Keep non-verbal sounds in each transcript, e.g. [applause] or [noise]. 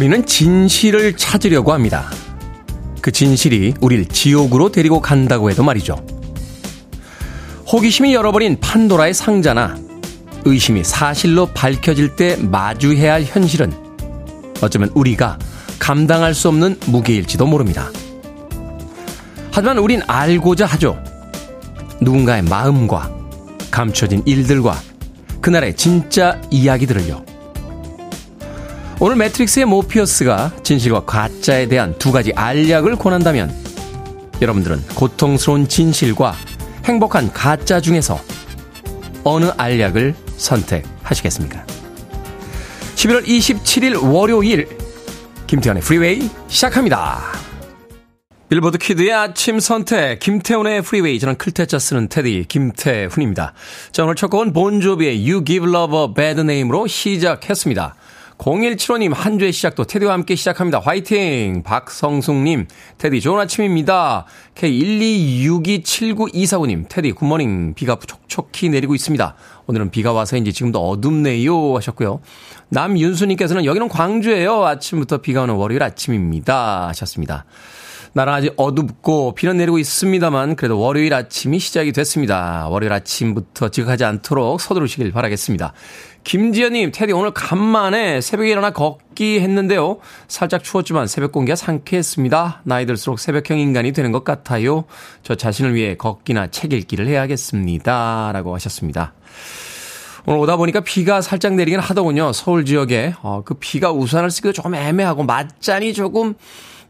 우리는 진실을 찾으려고 합니다. 그 진실이 우릴 지옥으로 데리고 간다고 해도 말이죠. 호기심이 열어버린 판도라의 상자나 의심이 사실로 밝혀질 때 마주해야 할 현실은 어쩌면 우리가 감당할 수 없는 무게일지도 모릅니다. 하지만 우린 알고자 하죠. 누군가의 마음과 감춰진 일들과 그날의 진짜 이야기들을요. 오늘 매트릭스의 모피어스가 진실과 가짜에 대한 두 가지 알약을 권한다면 여러분들은 고통스러운 진실과 행복한 가짜 중에서 어느 알약을 선택하시겠습니까? 11월 27일 월요일 김태훈의 프리웨이 시작합니다. 빌보드 키드의 아침 선택 김태훈의 프리웨이 저는 클 태 자 쓰는 테디 김태훈입니다. 자 오늘 첫 곡은 본조비의 You Give Love a Bad Name으로 시작했습니다. 0175님, 한 주의 시작도 테디와 함께 시작합니다. 화이팅! 박성숙님, 테디 좋은 아침입니다. K126279249님, 테디 굿모닝. 비가 촉촉히 내리고 있습니다. 오늘은 비가 와서인지 지금도 어둡네요. 하셨고요. 남윤수님께서는 여기는 광주예요. 아침부터 비가 오는 월요일 아침입니다. 하셨습니다. 나라 아직 어둡고 비는 내리고 있습니다만 그래도 월요일 아침이 시작이 됐습니다. 월요일 아침부터 지각하지 않도록 서두르시길 바라겠습니다. 김지연님, 테디 오늘 간만에 새벽에 일어나 걷기 했는데요. 살짝 추웠지만 새벽 공기가 상쾌했습니다. 나이 들수록 새벽형 인간이 되는 것 같아요. 저 자신을 위해 걷기나 책 읽기를 해야겠습니다. 라고 하셨습니다. 오늘 오다 보니까 비가 살짝 내리긴 하더군요. 서울 지역에. 어, 그 비가 우산을 쓰기도 조금 애매하고 맞잔이 조금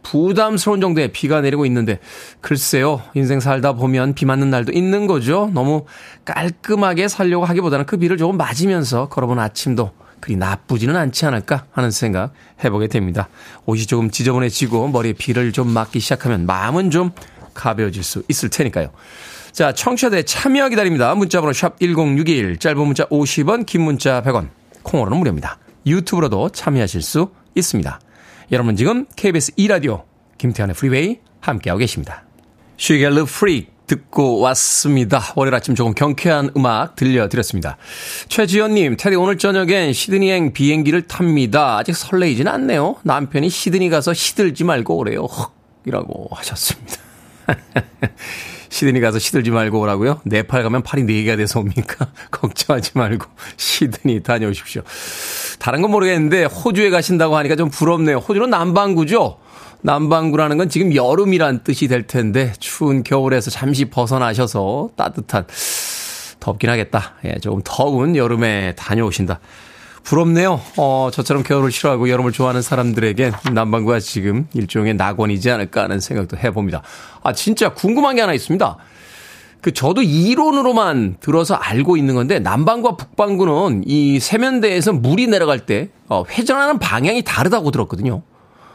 부담스러운 정도의 비가 내리고 있는데 글쎄요 인생 살다 보면 비 맞는 날도 있는 거죠. 너무 깔끔하게 살려고 하기보다는 그 비를 조금 맞으면서 걸어본 아침도 그리 나쁘지는 않지 않을까 하는 생각 해보게 됩니다. 옷이 조금 지저분해지고 머리에 비를 좀 맞기 시작하면 마음은 좀 가벼워질 수 있을 테니까요. 자 청취자들의 참여 기다립니다. 문자번호 샵 1061 짧은 문자 50원 긴 문자 100원 콩으로는 무료입니다. 유튜브로도 참여하실 수 있습니다 여러분 지금 KBS 2라디오 김태훈의 프리웨이 함께하고 계십니다. 슈겔르 프릭 듣고 왔습니다. 월요일 아침 조금 경쾌한 음악 들려드렸습니다. 최지연님, 테디 오늘 저녁엔 시드니행 비행기를 탑니다. 아직 설레이진 않네요. 남편이 시드니 가서 시들지 말고 오래요. 헉, 이라고 하셨습니다. [laughs] 시드니 가서 시들지 말고 오라고요? 네팔 가면 팔이 4개가 돼서 옵니까? [laughs] 걱정하지 말고 시드니 다녀오십시오. 다른 건 모르겠는데 호주에 가신다고 하니까 좀 부럽네요. 호주는 남반구죠? 남반구라는 건 지금 여름이란 뜻이 될 텐데 추운 겨울에서 잠시 벗어나셔서 따뜻한 덥긴 하겠다. 예, 조금 더운 여름에 다녀오신다. 부럽네요. 어, 저처럼 겨울을 싫어하고 여름을 좋아하는 사람들에겐 남반구가 지금 일종의 낙원이지 않을까 하는 생각도 해봅니다. 아, 진짜 궁금한 게 하나 있습니다. 그 저도 이론으로만 들어서 알고 있는 건데 남반구와 북반구는 이 세면대에서 물이 내려갈 때 어, 회전하는 방향이 다르다고 들었거든요.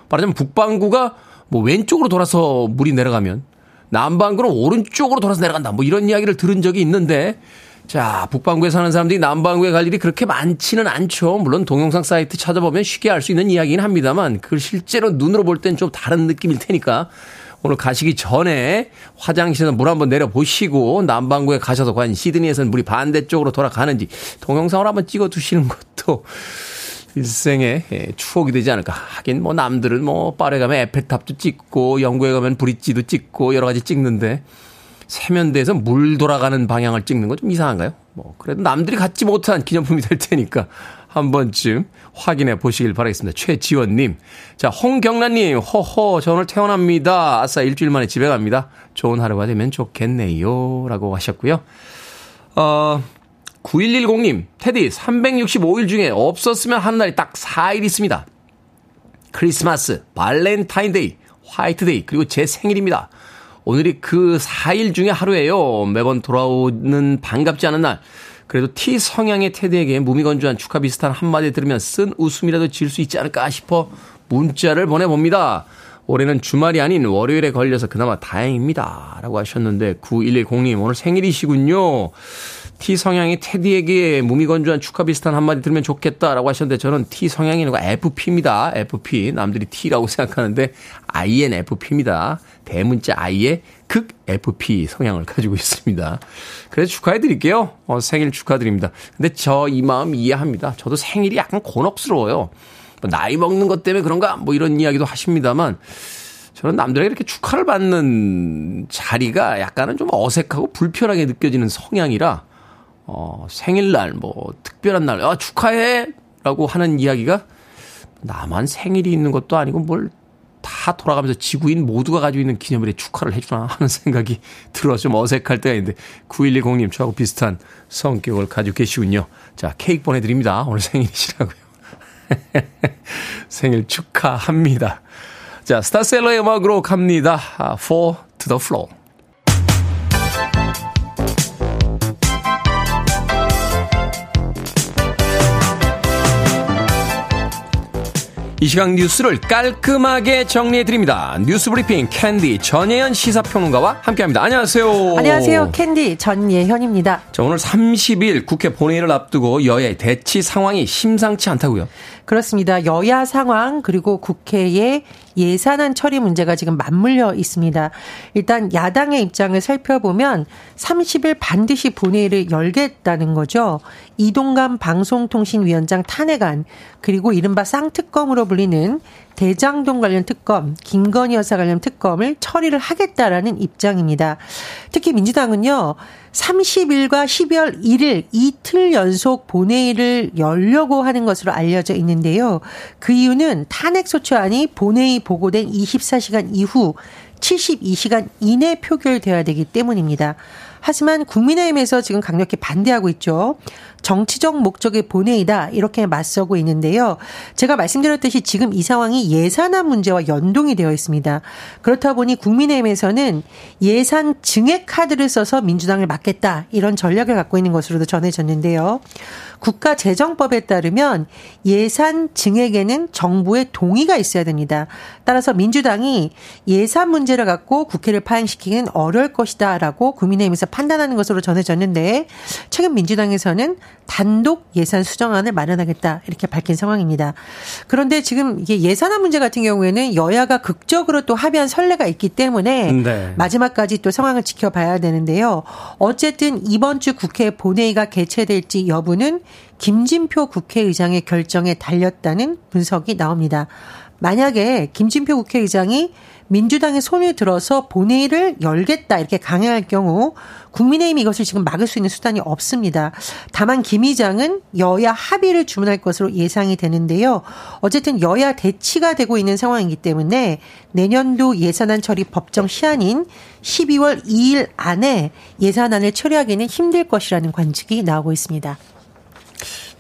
말하자면 북반구가 뭐 왼쪽으로 돌아서 물이 내려가면 남반구는 오른쪽으로 돌아서 내려간다. 뭐 이런 이야기를 들은 적이 있는데 자, 북반구에 사는 사람들이 남반구에 갈 일이 그렇게 많지는 않죠. 물론 동영상 사이트 찾아보면 쉽게 알 수 있는 이야기긴 합니다만 그걸 실제로 눈으로 볼 땐 좀 다른 느낌일 테니까 오늘 가시기 전에 화장실에서 물 한번 내려보시고 남반구에 가셔서 과연 시드니에서는 물이 반대쪽으로 돌아가는지 동영상을 한번 찍어 두시는 것도 일생의 예, 추억이 되지 않을까. 하긴 뭐 남들은 뭐 파리 가면 에펠탑도 찍고 영국에 가면 브릿지도 찍고 여러 가지 찍는데 세면대에서 물 돌아가는 방향을 찍는 건 좀 이상한가요? 뭐 그래도 남들이 갖지 못한 기념품이 될 테니까 한 번쯤 확인해 보시길 바라겠습니다. 최지원님. 자, 홍경란님, 허허, 저 오늘 퇴원합니다. 아싸, 일주일 만에 집에 갑니다. 좋은 하루가 되면 좋겠네요. 라고 하셨고요. 어, 9110님, 테디, 365일 중에 없었으면 하는 날이 딱 4일 있습니다. 크리스마스, 발렌타인데이, 화이트데이, 그리고 제 생일입니다. 오늘이 그 4일 중에 하루예요. 매번 돌아오는 반갑지 않은 날. 그래도 T 성향의 테디에게 무미건조한 축하 비슷한 한마디 들으면 쓴 웃음이라도 지을 수 있지 않을까 싶어 문자를 보내봅니다. 올해는 주말이 아닌 월요일에 걸려서 그나마 다행입니다. 라고 하셨는데 9110님 오늘 생일이시군요. T 성향이 테디에게 무미건조한 축하 비슷한 한마디 들으면 좋겠다라고 하셨는데 저는 T 성향이 아니고 FP입니다. FP. 남들이 T라고 [laughs] 생각하는데 INFP입니다. 대문자 I의 극 FP 성향을 가지고 있습니다. 그래서 축하해 드릴게요. 어, 생일 축하드립니다. 근데 저 이 마음 이해합니다. 저도 생일이 약간 곤혹스러워요. 뭐 나이 먹는 것 때문에 그런가 뭐 이런 이야기도 하십니다만 저는 남들에게 이렇게 축하를 받는 자리가 약간은 좀 어색하고 불편하게 느껴지는 성향이라 어, 생일날 뭐 특별한 날 아, 축하해 라고 하는 이야기가 나만 생일이 있는 것도 아니고 뭘 다 돌아가면서 지구인 모두가 가지고 있는 기념일에 축하를 해주나 하는 생각이 들어서 좀 어색할 때가 있는데 9110님 저하고 비슷한 성격을 가지고 계시군요. 자 케이크 보내드립니다. 오늘 생일이시라고요. [laughs] 생일 축하합니다. 자 스타셀러의 음악으로 갑니다. Fall to the Floor. 이 시간 뉴스를 깔끔하게 정리해드립니다. 뉴스 브리핑 캔디 전예현 시사평론가와 함께합니다. 안녕하세요. 안녕하세요. 캔디 전예현입니다. 자, 오늘 30일 국회 본회의를 앞두고 여야의 대치 상황이 심상치 않다고요? 그렇습니다. 여야 상황 그리고 국회의 예산안 처리 문제가 지금 맞물려 있습니다. 일단 야당의 입장을 살펴보면 30일 반드시 본회의를 열겠다는 거죠. 이동감 방송통신위원장 탄핵안 그리고 이른바 쌍특검으로 불리는 대장동 관련 특검, 김건희 여사 관련 특검을 처리를 하겠다라는 입장입니다. 특히 민주당은요, 30일과 12월 1일 이틀 연속 본회의를 열려고 하는 것으로 알려져 있는데요. 그 이유는 탄핵소추안이 본회의 보고된 24시간 이후 72시간 이내 표결돼야 되기 때문입니다. 하지만 국민의힘에서 지금 강력히 반대하고 있죠. 정치적 목적의 본회의다 이렇게 맞서고 있는데요. 제가 말씀드렸듯이 지금 이 상황이 예산안 문제와 연동이 되어 있습니다. 그렇다 보니 국민의힘에서는 예산 증액 카드를 써서 민주당을 막겠다 이런 전략을 갖고 있는 것으로도 전해졌는데요. 국가재정법에 따르면 예산 증액에는 정부의 동의가 있어야 됩니다. 따라서 민주당이 예산 문제를 갖고 국회를 파행시키기는 어려울 것이다라고 국민의힘에서 판단하는 것으로 전해졌는데 최근 민주당에서는 단독 예산 수정안을 마련하겠다 이렇게 밝힌 상황입니다. 그런데 지금 이게 예산안 문제 같은 경우에는 여야가 극적으로 또 합의한 선례가 있기 때문에 네. 마지막까지 또 상황을 지켜봐야 되는데요. 어쨌든 이번 주 국회 본회의가 개최될지 여부는 김진표 국회의장의 결정에 달렸다는 분석이 나옵니다. 만약에 김진표 국회의장이 민주당의 손을 들어서 본회의를 열겠다 이렇게 강행할 경우 국민의힘이 이것을 지금 막을 수 있는 수단이 없습니다. 다만 김 의장은 여야 합의를 주문할 것으로 예상이 되는데요. 어쨌든 여야 대치가 되고 있는 상황이기 때문에 내년도 예산안 처리 법정 시한인 12월 2일 안에 예산안을 처리하기는 힘들 것이라는 관측이 나오고 있습니다.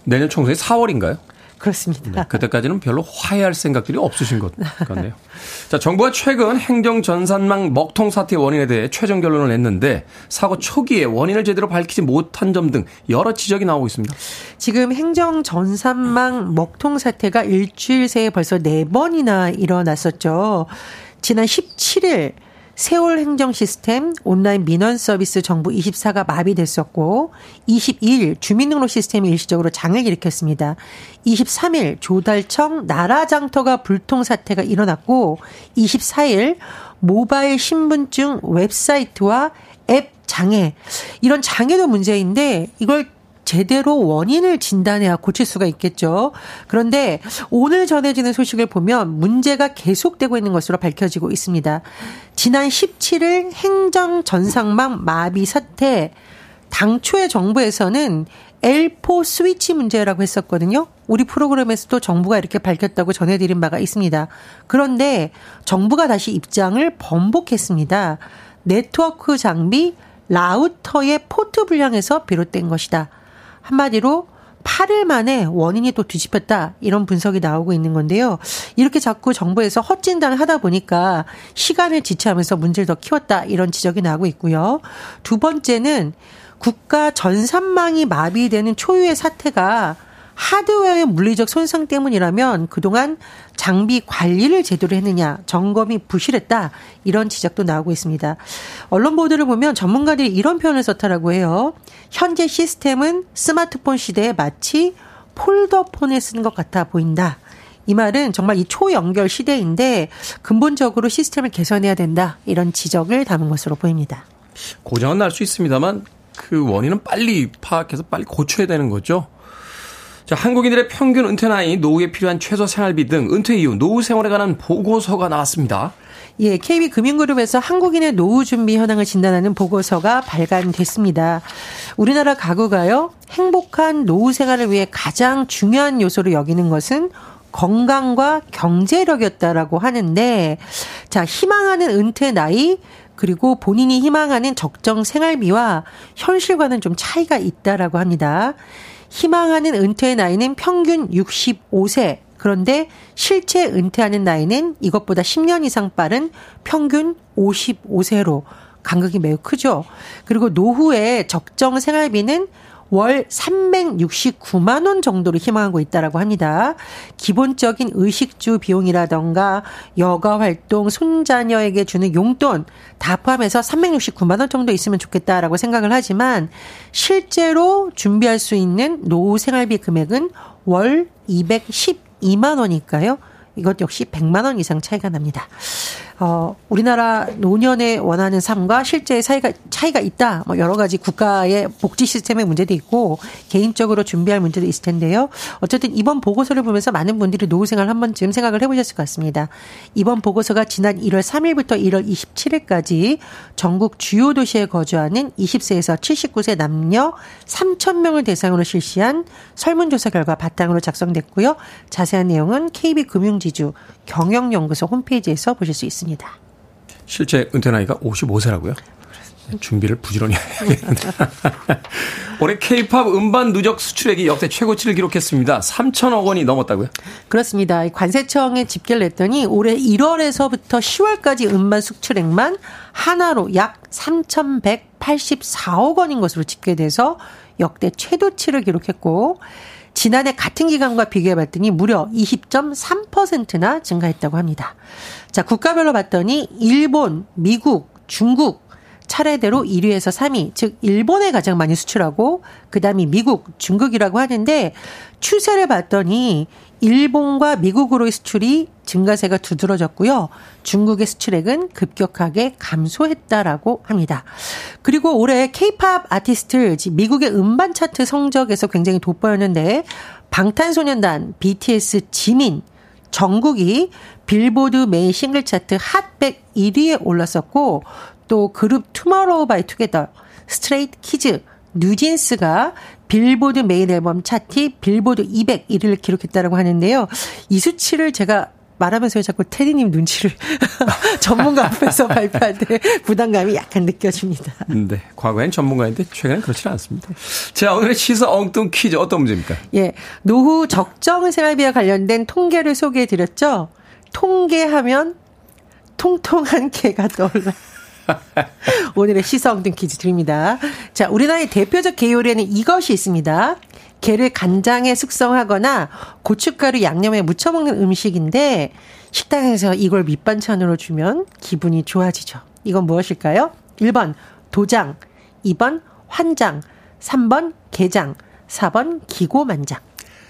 내년 총선이 4월인가요? 그렇습니다. 네, 그때까지는 별로 화해할 생각들이 없으신 것 같네요. [laughs] 자, 정부가 최근 행정 전산망 먹통 사태 원인에 대해 최종 결론을 냈는데 사고 초기에 원인을 제대로 밝히지 못한 점 등 여러 지적이 나오고 있습니다. 지금 행정 전산망 먹통 사태가 일주일 새에 벌써 네 번이나 일어났었죠. 지난 17일 세월 행정 시스템, 온라인 민원 서비스 정부 24가 마비됐었고 22일 주민등록 시스템이 일시적으로 장을 일으켰습니다. 23일 조달청 나라 장터가 불통 사태가 일어났고 24일 모바일 신분증 웹사이트와 앱 장애 이런 장애도 문제인데 이걸 제대로 원인을 진단해야 고칠 수가 있겠죠. 그런데 오늘 전해지는 소식을 보면 문제가 계속되고 있는 것으로 밝혀지고 있습니다. 지난 17일 행정 전상망 마비 사태 당초의 정부에서는 L4 스위치 문제라고 했었거든요. 우리 프로그램에서도 정부가 이렇게 밝혔다고 전해드린 바가 있습니다. 그런데 정부가 다시 입장을 번복했습니다. 네트워크 장비 라우터의 포트 불량에서 비롯된 것이다. 한마디로 8일 만에 원인이 또 뒤집혔다 이런 분석이 나오고 있는 건데요. 이렇게 자꾸 정부에서 헛진단을 하다 보니까 시간을 지체하면서 문제를 더 키웠다 이런 지적이 나오고 있고요. 두 번째는 국가 전산망이 마비되는 초유의 사태가 하드웨어의 물리적 손상 때문이라면 그동안 장비 관리를 제대로 했느냐, 점검이 부실했다, 이런 지적도 나오고 있습니다. 언론 보도를 보면 전문가들이 이런 표현을 썼다라고 해요. 현재 시스템은 스마트폰 시대에 마치 폴더폰에 쓰는 것 같아 보인다. 이 말은 정말 이 초연결 시대인데 근본적으로 시스템을 개선해야 된다. 이런 지적을 담은 것으로 보입니다. 고장은 날 수 있습니다만 그 원인은 빨리 파악해서 빨리 고쳐야 되는 거죠. 자, 한국인들의 평균 은퇴 나이, 노후에 필요한 최소 생활비 등 은퇴 이후 노후 생활에 관한 보고서가 나왔습니다. 예, KB금융그룹에서 한국인의 노후 준비 현황을 진단하는 보고서가 발간됐습니다. 우리나라 가구가요, 행복한 노후 생활을 위해 가장 중요한 요소로 여기는 것은 건강과 경제력이었다라고 하는데, 자, 희망하는 은퇴 나이, 그리고 본인이 희망하는 적정 생활비와 현실과는 좀 차이가 있다라고 합니다. 희망하는 은퇴 나이는 평균 65세, 그런데 실제 은퇴하는 나이는 이것보다 10년 이상 빠른 평균 55세로 간극이 매우 크죠. 그리고 노후에 적정 생활비는 월 369만 원 정도로 희망하고 있다라고 합니다. 기본적인 의식주 비용이라던가 여가 활동, 손자녀에게 주는 용돈 다 포함해서 369만 원 정도 있으면 좋겠다라고 생각을 하지만 실제로 준비할 수 있는 노후 생활비 금액은 월 212만 원일까요? 이것 역시 100만 원 이상 차이가 납니다. 어, 우리나라 노년에 원하는 삶과 실제의 차이가, 차이가 있다. 뭐 여러 가지 국가의 복지 시스템의 문제도 있고 개인적으로 준비할 문제도 있을 텐데요. 어쨌든 이번 보고서를 보면서 많은 분들이 노후 생활 한 번쯤 생각을 해보셨을 것 같습니다. 이번 보고서가 지난 1월 3일부터 1월 27일까지 전국 주요 도시에 거주하는 20세에서 79세 남녀 3,000명을 대상으로 실시한 설문조사 결과 바탕으로 작성됐고요. 자세한 내용은 KB금융지주 경영연구소 홈페이지에서 보실 수 있습니다. 실제 은퇴 나이가 55세라고요? 준비를 부지런히 해야겠는데. 올해 케이팝 음반 누적 수출액이 역대 최고치를 기록했습니다. 3천억 원이 넘었다고요? 그렇습니다. 관세청에 집계를 냈더니 올해 1월에서부터 10월까지 음반 수출액만 하나로 약 3,184억 원인 것으로 집계돼서 역대 최고치를 기록했고 지난해 같은 기간과 비교해 봤더니 무려 20.3%나 증가했다고 합니다. 자, 국가별로 봤더니 일본, 미국, 중국 차례대로 1위에서 3위, 즉 일본에 가장 많이 수출하고 그다음이 미국, 중국이라고 하는데 추세를 봤더니 일본과 미국으로의 수출이 증가세가 두드러졌고요. 중국의 수출액은 급격하게 감소했다라고 합니다. 그리고 올해 케이팝 아티스트 미국의 음반 차트 성적에서 굉장히 돋보였는데 방탄소년단, BTS, 지민, 정국이 빌보드 메인 싱글 차트 핫백 1위에 올랐었고 또 그룹 투머로우 바이 투게더, 스트레이 키즈, 뉴진스가 빌보드 메인 앨범 차트 빌보드 200 1위를 기록했다라고 하는데요. 이 수치를 제가 말하면서 자꾸 테디님 눈치를 [laughs] 전문가 앞에서 [laughs] 발표할 때 부담감이 약간 느껴집니다. 네. 과거엔 전문가인데 최근엔 그렇지는 않습니다. 자, 오늘의 시사 엉뚱 퀴즈 어떤 문제입니까? 예. 노후 적정 생활비와 관련된 통계를 소개해 드렸죠. 통계하면 통통한 개가 떠올라. [laughs] 오늘의 시사 엉뚱 퀴즈 드립니다. 자, 우리나라의 대표적 게 요리에는 이것이 있습니다. 게를 간장에 숙성하거나 고춧가루 양념에 무쳐 먹는 음식인데 식당에서 이걸 밑반찬으로 주면 기분이 좋아지죠. 이건 무엇일까요? 1번 도장, 2번 환장, 3번 게장, 4번 기고만장.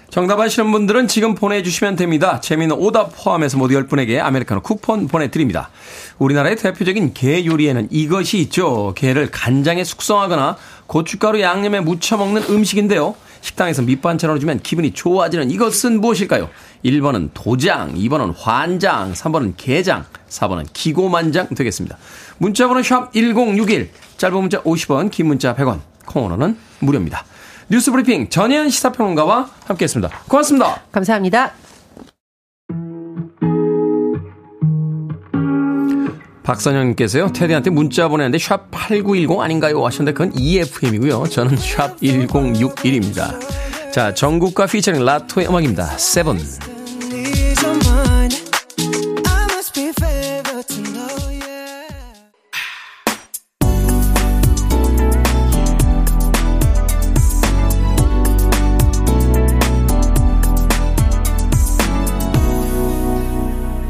정답 아시는 분들은 지금 보내주시면 됩니다. 재미있는 오답 포함해서 모두 10분에게 아메리카노 쿠폰 보내드립니다. 우리나라의 대표적인 게 요리에는 이것이 있죠. 게를 간장에 숙성하거나 고춧가루 양념에 무쳐 먹는 음식인데요. 식당에서 밑반찬으로 주면 기분이 좋아지는 이것은 무엇일까요? 1번은 도장, 2번은 환장, 3번은 게장, 4번은 기고만장 되겠습니다. 문자번호 샵 1061, 짧은 문자 50원, 긴 문자 100원, 콩으로는 무료입니다. 뉴스 브리핑 전예현 시사평론가와 함께했습니다. 고맙습니다. 감사합니다. 박선영님께서요, 테디한테 문자 보내는데 샵8910 아닌가요? 하셨는데 그건 2FM이고요. 저는 샵 1061입니다. 자, 정국과 피처링 라토의 음악입니다. 세븐.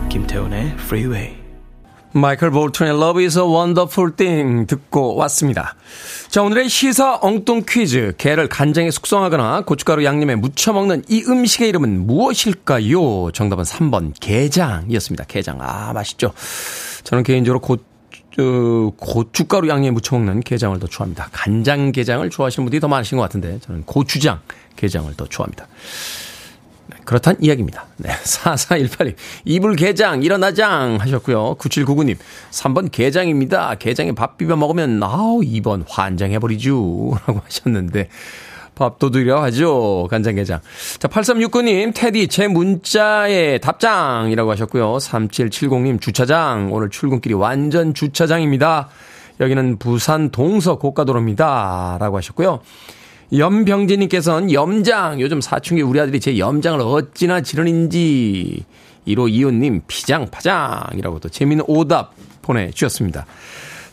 김태훈의 Freeway. 마이클 볼튼의 Love is a Wonderful Thing 듣고 왔습니다. 자, 오늘의 시사 엉뚱 퀴즈. 게를 간장에 숙성하거나 고춧가루 양념에 무쳐 먹는 이 음식의 이름은 무엇일까요? 정답은 3번 게장이었습니다. 게장. 아, 맛있죠. 저는 개인적으로 고 어, 고춧가루 양념에 무쳐 먹는 게장을 더 좋아합니다. 간장 게장을 좋아하시는 분들이 더 많으신 것 같은데 저는 고추장 게장을 더 좋아합니다. 네, 그렇단 이야기입니다. 네, [laughs] 4418님. 이불 게장, 일어나장 하셨고요. 9799님. 3번 게장입니다. 게장에 밥 비벼 먹으면, 아우, 2번 환장해버리죠. [laughs] 라고 하셨는데, 밥도둑이라고 하죠. 간장게장. 자, 8369님, 테디, 제 문자에 답장이라고 하셨고요. 3770님, 주차장. 오늘 출근길이 완전 주차장입니다. 여기는 부산 동서 고가도로입니다. 라고 하셨고요. 염병진님께서는 염장. 요즘 사춘기 우리 아들이 제 염장을 어찌나 지르는지. 1호 이호님, 피장, 파장이라고 또 재미있는 오답 보내주셨습니다.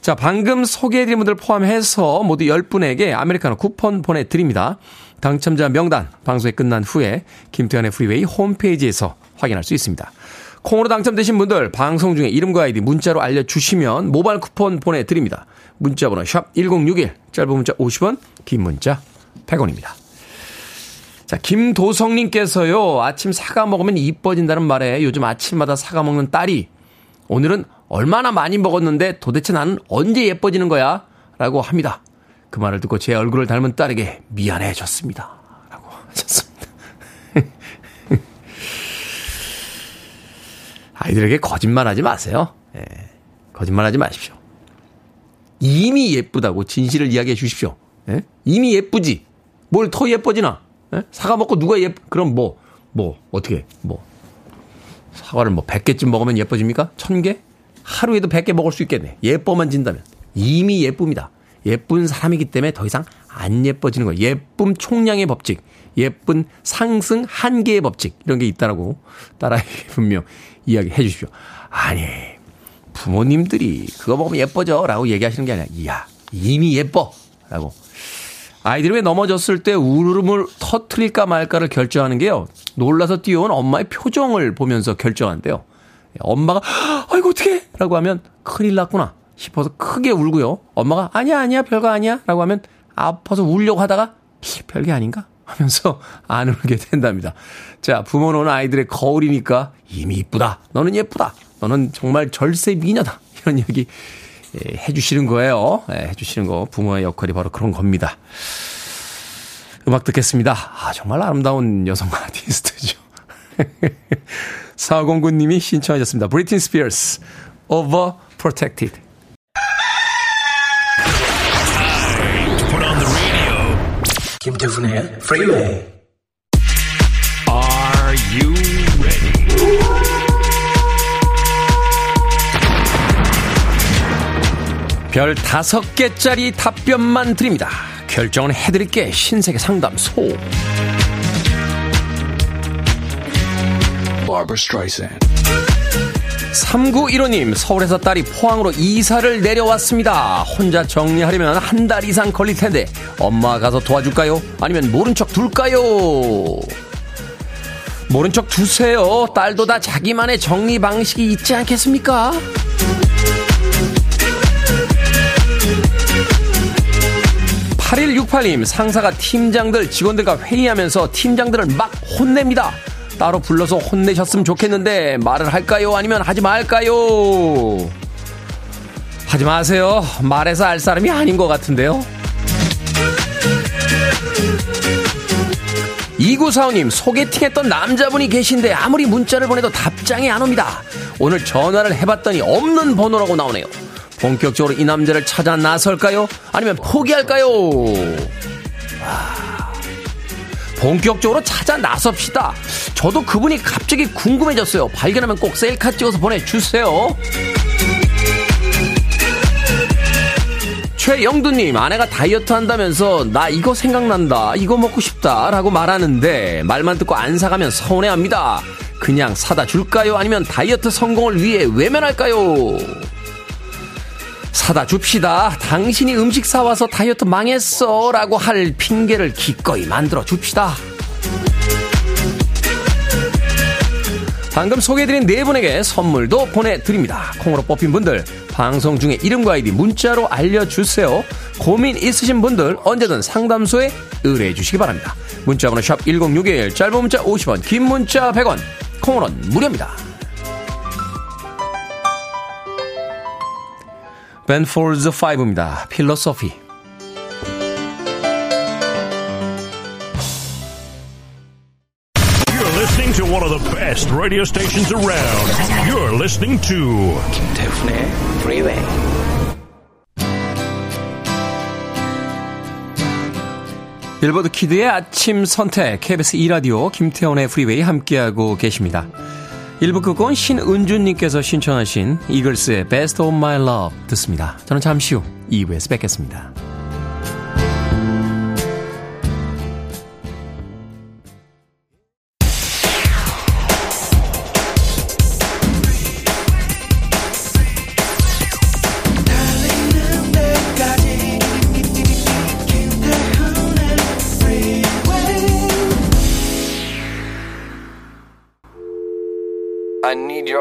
자, 방금 소개해드린 분들 포함해서 모두 10분에게 아메리카노 쿠폰 보내드립니다. 당첨자 명단 방송이 끝난 후에 김태훈의 프리웨이 홈페이지에서 확인할 수 있습니다. 콩으로 당첨되신 분들 방송 중에 이름과 아이디 문자로 알려주시면 모바일 쿠폰 보내드립니다. 문자번호 샵 1061, 짧은 문자 50원, 긴 문자 100원입니다. 자, 김도성님께서요, 아침 사과 먹으면 이뻐진다는 말에 요즘 아침마다 사과 먹는 딸이 오늘은 얼마나 많이 먹었는데 도대체 나는 언제 예뻐지는 거야? 라고 합니다. 그 말을 듣고 제 얼굴을 닮은 딸에게 미안해졌습니다. 라고 [laughs] 하셨습니다. 아이들에게 거짓말 하지 마세요. 예, 거짓말 하지 마십시오. 이미 예쁘다고 진실을 이야기해 주십시오. 예? 이미 예쁘지. 뭘 더 예뻐지나? 예? 사과 먹고 누가 예, 그럼 뭐, 뭐, 어떻게, 뭐. 사과를 뭐 100개쯤 먹으면 예뻐집니까? 1000개? 하루에도 100개 먹을 수 있겠네. 예뻐만 진다면. 이미 예쁩니다. 예쁜 사람이기 때문에 더 이상 안 예뻐지는 거예요. 예쁨 총량의 법칙, 예쁜 상승 한계의 법칙 이런 게 있다라고 딸아이에게 [laughs] 분명 이야기해 주십시오. 아니 부모님들이 그거 먹으면 예뻐져 라고 얘기하시는 게 아니라 이야 이미 예뻐 라고 아이들이 왜 넘어졌을 때 울음을 터트릴까 말까를 결정하는 게요. 놀라서 뛰어온 엄마의 표정을 보면서 결정한대요. 엄마가 아이고 어떻게 라고 하면 큰일 났구나 싶어서 크게 울고요. 엄마가 아니야 아니야 별거 아니야 라고 하면 아파서 울려고 하다가 별게 아닌가 하면서 [laughs] 안 울게 된답니다. 자 부모는 아이들의 거울이니까 이미 이쁘다 너는 예쁘다 너는 정말 절세 미녀다 이런 얘기 예, 해주시는 거예요. 예, 해주시는 거 부모의 역할이 바로 그런 겁니다. 음악 듣겠습니다. 아 정말 아름다운 여성 아티스트죠. [laughs] 409님이 신청하셨습니다. 브리틴 스피어스, Overprotected. 김태훈의 프리웨이 별 다섯 개짜리 답변만 드립니다. 결정은 해드릴게 신세계 상담소. Streisand. 3915님, 서울에서 딸이 포항으로 이사를 내려왔습니다. 혼자 정리하려면 한 달 이상 걸릴 텐데, 엄마 가서 도와줄까요? 아니면 모른 척 둘까요? 모른 척 두세요. 딸도 다 자기만의 정리 방식이 있지 않겠습니까? 8168님, 상사가 팀장들, 직원들과 회의하면서 팀장들을 막 혼냅니다. 따로 불러서 혼내셨으면 좋겠는데 말을 할까요? 아니면 하지 말까요? 하지 마세요. 말해서 알 사람이 아닌 것 같은데요. 이구사오님 소개팅했던 남자분이 계신데 아무리 문자를 보내도 답장이 안 옵니다. 오늘 전화를 해봤더니 없는 번호라고 나오네요. 본격적으로 이 남자를 찾아 나설까요? 아니면 포기할까요? 아... 본격적으로 찾아 나섭시다. 저도 그분이 갑자기 궁금해졌어요. 발견하면 꼭 셀카 찍어서 보내주세요. 최영두님, 아내가 다이어트 한다면서 나 이거 생각난다, 이거 먹고 싶다 라고 말하는데 말만 듣고 안 사가면 서운해합니다. 그냥 사다 줄까요? 아니면 다이어트 성공을 위해 외면할까요? 사다 줍시다. 당신이 음식 사와서 다이어트 망했어. 라고 할 핑계를 기꺼이 만들어 줍시다. 방금 소개해드린 네 분에게 선물도 보내드립니다. 콩으로 뽑힌 분들, 방송 중에 이름과 아이디 문자로 알려주세요. 고민 있으신 분들 언제든 상담소에 의뢰해 주시기 바랍니다. 문자번호 샵 1061, 짧은 문자 50원, 긴 문자 100원, 콩으로는 무료입니다. Ben Folds 5입니다. 필로소피. You're listening to one of the best radio stations around. You're listening to 김태훈의 Freeway. 빌보드 키드의 아침 선택 KBS 2 라디오 김태훈의 프리웨이 함께하고 계십니다. 1부 끝곡은 신은주님께서 신청하신 이글스의 Best of My Love 듣습니다. 저는 잠시 후 2부에서 뵙겠습니다.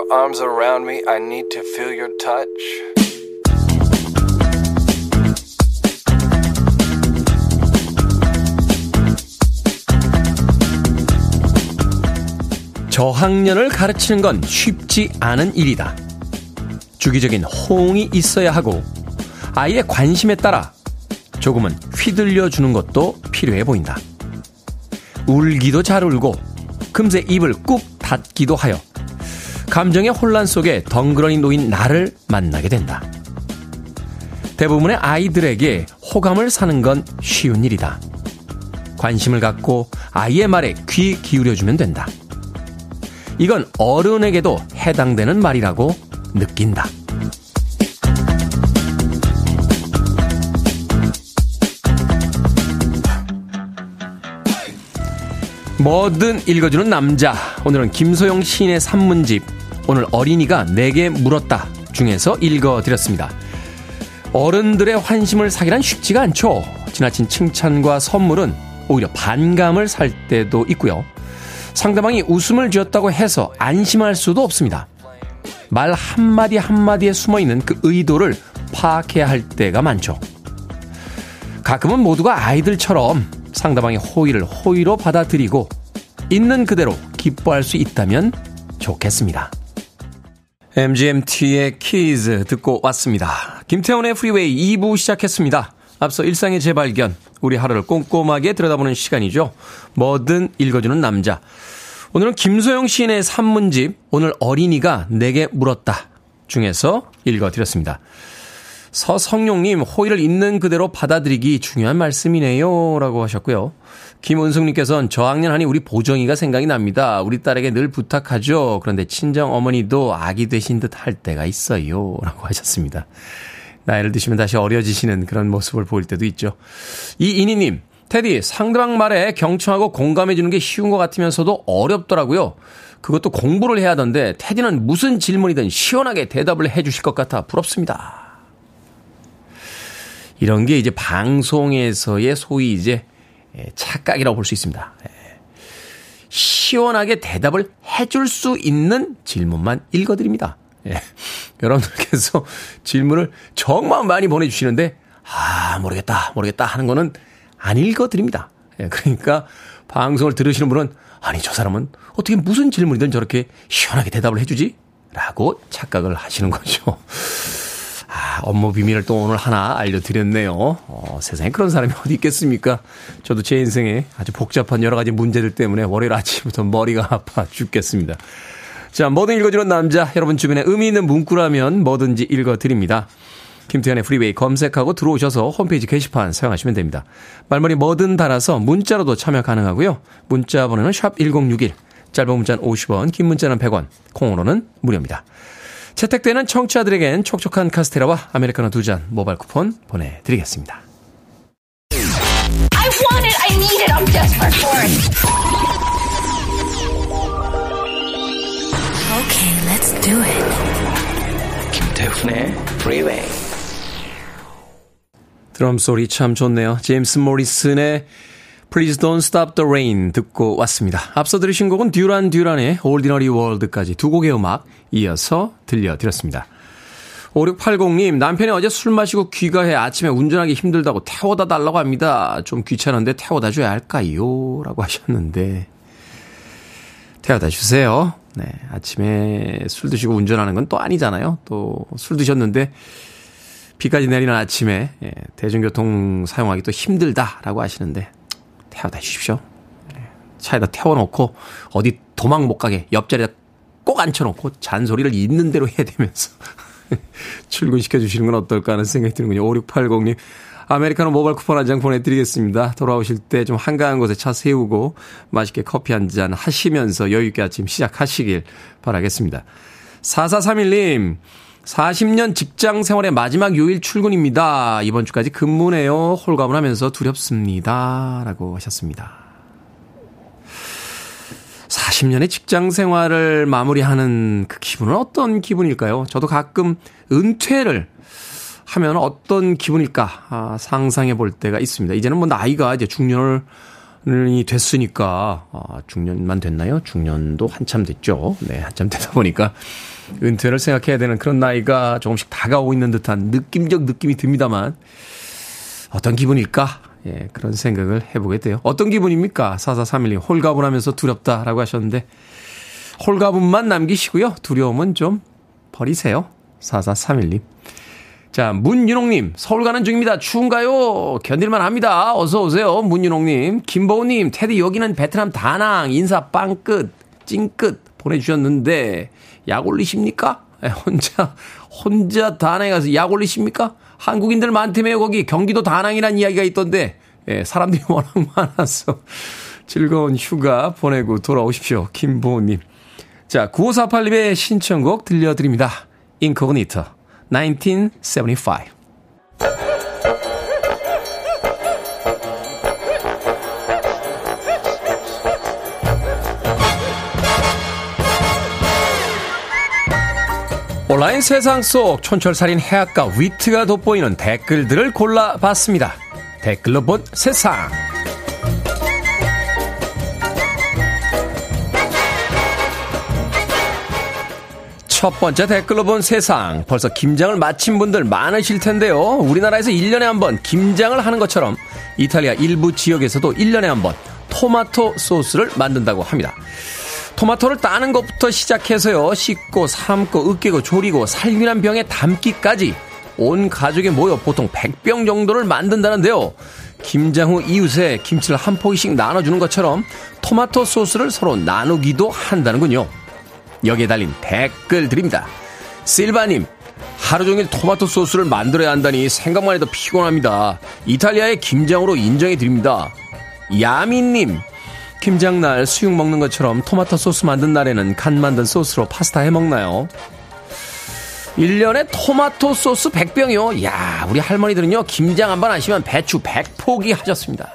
Your arms around me. I need to feel your touch. 저학년을 가르치는 건 쉽지 않은 일이다. 주기적인 호응이 있어야 하고 아이의 관심에 따라 조금은 휘둘려 주는 것도 필요해 보인다. 울기도 잘 울고 금세 입을 꾹 닫기도 하여 감정의 혼란 속에 덩그러니 놓인 나를 만나게 된다. 대부분의 아이들에게 호감을 사는 건 쉬운 일이다. 관심을 갖고 아이의 말에 귀 기울여주면 된다. 이건 어른에게도 해당되는 말이라고 느낀다. 뭐든 읽어주는 남자. 오늘은 김소영 시인의 산문집. 오늘 어린이가 내게 물었다. 중에서 읽어드렸습니다. 어른들의 환심을 사기란 쉽지가 않죠. 지나친 칭찬과 선물은 오히려 반감을 살 때도 있고요. 상대방이 웃음을 지었다고 해서 안심할 수도 없습니다. 말 한마디 한마디에 숨어 있는 그 의도를 파악해야 할 때가 많죠. 가끔은 모두가 아이들처럼 상대방의 호의를 호의로 받아들이고 있는 그대로 기뻐할 수 있다면 좋겠습니다. MGMT의 Kids 듣고 왔습니다. 김태훈의 프리웨이 2부 시작했습니다. 앞서 일상의 재발견, 우리 하루를 꼼꼼하게 들여다보는 시간이죠. 뭐든 읽어주는 남자. 오늘은 김소영 시인의 산문집, 오늘 어린이가 내게 물었다 중에서 읽어드렸습니다. 서성용님, 호의를 있는 그대로 받아들이기 중요한 말씀이네요. 라고 하셨고요. 김은숙님께서는 저학년 하니 우리 보정이가 생각이 납니다. 우리 딸에게 늘 부탁하죠. 그런데 친정 어머니도 아기 되신 듯 할 때가 있어요. 라고 하셨습니다. 나이를 드시면 다시 어려지시는 그런 모습을 보일 때도 있죠. 이인희님, 테디, 상대방 말에 경청하고 공감해주는 게 쉬운 것 같으면서도 어렵더라고요. 그것도 공부를 해야 하던데, 테디는 무슨 질문이든 시원하게 대답을 해주실 것 같아 부럽습니다. 이런 게 이제 방송에서의 소위 이제 착각이라고 볼 수 있습니다. 시원하게 대답을 해줄 수 있는 질문만 읽어드립니다. 예. [laughs] 여러분들께서 질문을 정말 많이 보내주시는데, 아, 모르겠다, 모르겠다 하는 거는 안 읽어드립니다. 예. 그러니까 방송을 들으시는 분은, 아니, 저 사람은 어떻게 무슨 질문이든 저렇게 시원하게 대답을 해주지? 라고 착각을 하시는 거죠. 아, 업무 비밀을 또 오늘 하나 알려드렸네요. 어, 세상에 그런 사람이 어디 있겠습니까? 저도 제 인생에 아주 복잡한 여러 가지 문제들 때문에 월요일 아침부터 머리가 아파 죽겠습니다. 자, 뭐든 읽어주는 남자. 여러분 주변에 의미 있는 문구라면 뭐든지 읽어드립니다. 김태훈의 프리웨이 검색하고 들어오셔서 홈페이지 게시판 사용하시면 됩니다. 말머리 뭐든 달아서 문자로도 참여 가능하고요. 문자 번호는 샵 1061. 짧은 문자는 50원, 긴 문자는 100원, 콩으로는 무료입니다. 채택되는 청취자들에겐 촉촉한 카스테라와 아메리카노 두 잔 모바일 쿠폰 보내드리겠습니다. I want it. I need it. I'm desperate for it. Okay, let's do it. 김태훈의 Freeway. 드럼 소리 참 좋네요. 제임스 모리슨의 Please Don't Stop the Rain 듣고 왔습니다. 앞서 들으신 곡은 듀란 듀란의 Ordinary World까지 두 곡의 음악 이어서 들려드렸습니다. 5680님, 남편이 어제 술 마시고 귀가해 아침에 운전하기 힘들다고 태워다 달라고 합니다. 좀 귀찮은데 태워다 줘야 할까요? 라고 하셨는데, 태워다 주세요. 네, 아침에 술 드시고 운전하는 건 또 아니잖아요. 또 술 드셨는데, 비까지 내리는 아침에 예, 대중교통 사용하기 또 힘들다라고 하시는데 태워다 주십시오. 예, 차에다 태워놓고 어디 도망 못 가게 옆자리에다 꼭 앉혀놓고 잔소리를 있는 대로 해대면서 [laughs] 출근시켜 주시는 건 어떨까 하는 생각이 드는군요. 5680님. 아메리카노 모바일 쿠폰 한 장 보내드리겠습니다. 돌아오실 때 좀 한가한 곳에 차 세우고 맛있게 커피 한 잔 하시면서 여유있게 아침 시작하시길 바라겠습니다. 4431님. 40년 직장 생활의 마지막 요일 출근입니다. 이번 주까지 근무네요. 홀가분 하면서 두렵습니다. 라고 하셨습니다. 40년의 직장 생활을 마무리하는 그 기분은 어떤 기분일까요? 저도 가끔 은퇴를 하면 어떤 기분일까 아, 상상해 볼 때가 있습니다. 이제는 뭐 나이가 이제 중년이 됐으니까 아, 중년만 됐나요? 중년도 한참 됐죠. 네, 한참 되다 보니까 은퇴를 생각해야 되는 그런 나이가 조금씩 다가오고 있는 듯한 느낌적 느낌이 듭니다만 어떤 기분일까? 예, 그런 생각을 해보게 돼요. 어떤 기분입니까? 4431님, 홀가분 하면서 두렵다라고 하셨는데, 홀가분만 남기시고요. 두려움은 좀 버리세요. 4431님. 자, 문윤홍님, 서울 가는 중입니다. 추운가요? 견딜만 합니다. 어서오세요. 문윤홍님. 김보우님, 테디 여기는 베트남 다낭, 인사 빵끝, 찡끝 보내주셨는데, 약 올리십니까? 예, 혼자, 혼자 다낭에 가서 약 올리십니까? 한국인들 많다며요, 거기. 경기도 다낭이란 이야기가 있던데, 예, 사람들이 [laughs] 워낙 많아서 즐거운 휴가 보내고 돌아오십시오. 김보우님. 자, 9548님의 신청곡 들려드립니다. 인코그니터, 1975. 온라인 세상 속 촌철살인 해악과 위트가 돋보이는 댓글들을 골라봤습니다. 댓글로 본 세상. 첫 번째 댓글로 본 세상. 벌써 김장을 마친 분들 많으실 텐데요. 우리나라에서 1년에 한 번 김장을 하는 것처럼 이탈리아 일부 지역에서도 1년에 한 번 토마토 소스를 만든다고 합니다. 토마토를 따는 것부터 시작해서요. 씻고, 삶고, 으깨고, 조리고, 살균한 병에 담기까지 온 가족이 모여 보통 100병 정도를 만든다는데요. 김장 후 이웃에 김치를 한 포기씩 나눠주는 것처럼 토마토 소스를 서로 나누기도 한다는군요. 여기에 달린 댓글 드립니다. 실바님, 하루 종일 토마토 소스를 만들어야 한다니 생각만 해도 피곤합니다. 이탈리아의 김장으로 인정해 드립니다. 야미님, 김장날 수육 먹는 것처럼 토마토 소스 만든 날에는 간 만든 소스로 파스타 해 먹나요? 1년에 토마토 소스 100병이요? 야, 우리 할머니들은요, 김장 한 번 하시면 배추 100포기 하셨습니다.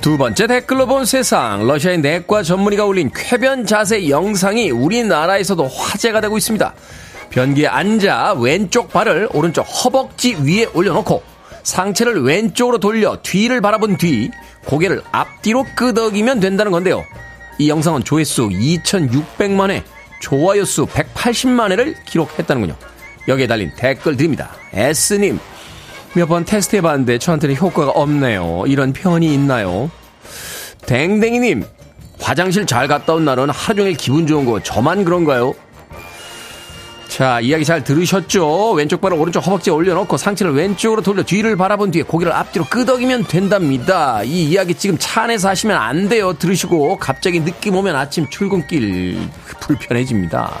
두 번째 댓글로 본 세상. 러시아의 내과 전문의가 올린 쾌변 자세 영상이 우리나라에서도 화제가 되고 있습니다. 변기에 앉아 왼쪽 발을 오른쪽 허벅지 위에 올려놓고 상체를 왼쪽으로 돌려 뒤를 바라본 뒤 고개를 앞뒤로 끄덕이면 된다는 건데요. 이 영상은 조회수 2,600만회, 좋아요 수 180만회를 기록했다는군요. 여기에 달린 댓글 드립니다. S님, 몇 번 테스트 해봤는데 저한테는 효과가 없네요. 이런 편이 있나요? 댕댕이님, 화장실 잘 갔다 온 날은 하루 종일 기분 좋은 거 저만 그런가요? 자, 이야기 잘 들으셨죠? 왼쪽 발을 오른쪽 허벅지에 올려놓고 상체를 왼쪽으로 돌려 뒤를 바라본 뒤에 고개를 앞뒤로 끄덕이면 된답니다. 이 이야기 지금 차 안에서 하시면 안 돼요. 들으시고 갑자기 느낌 오면 아침 출근길 불편해집니다.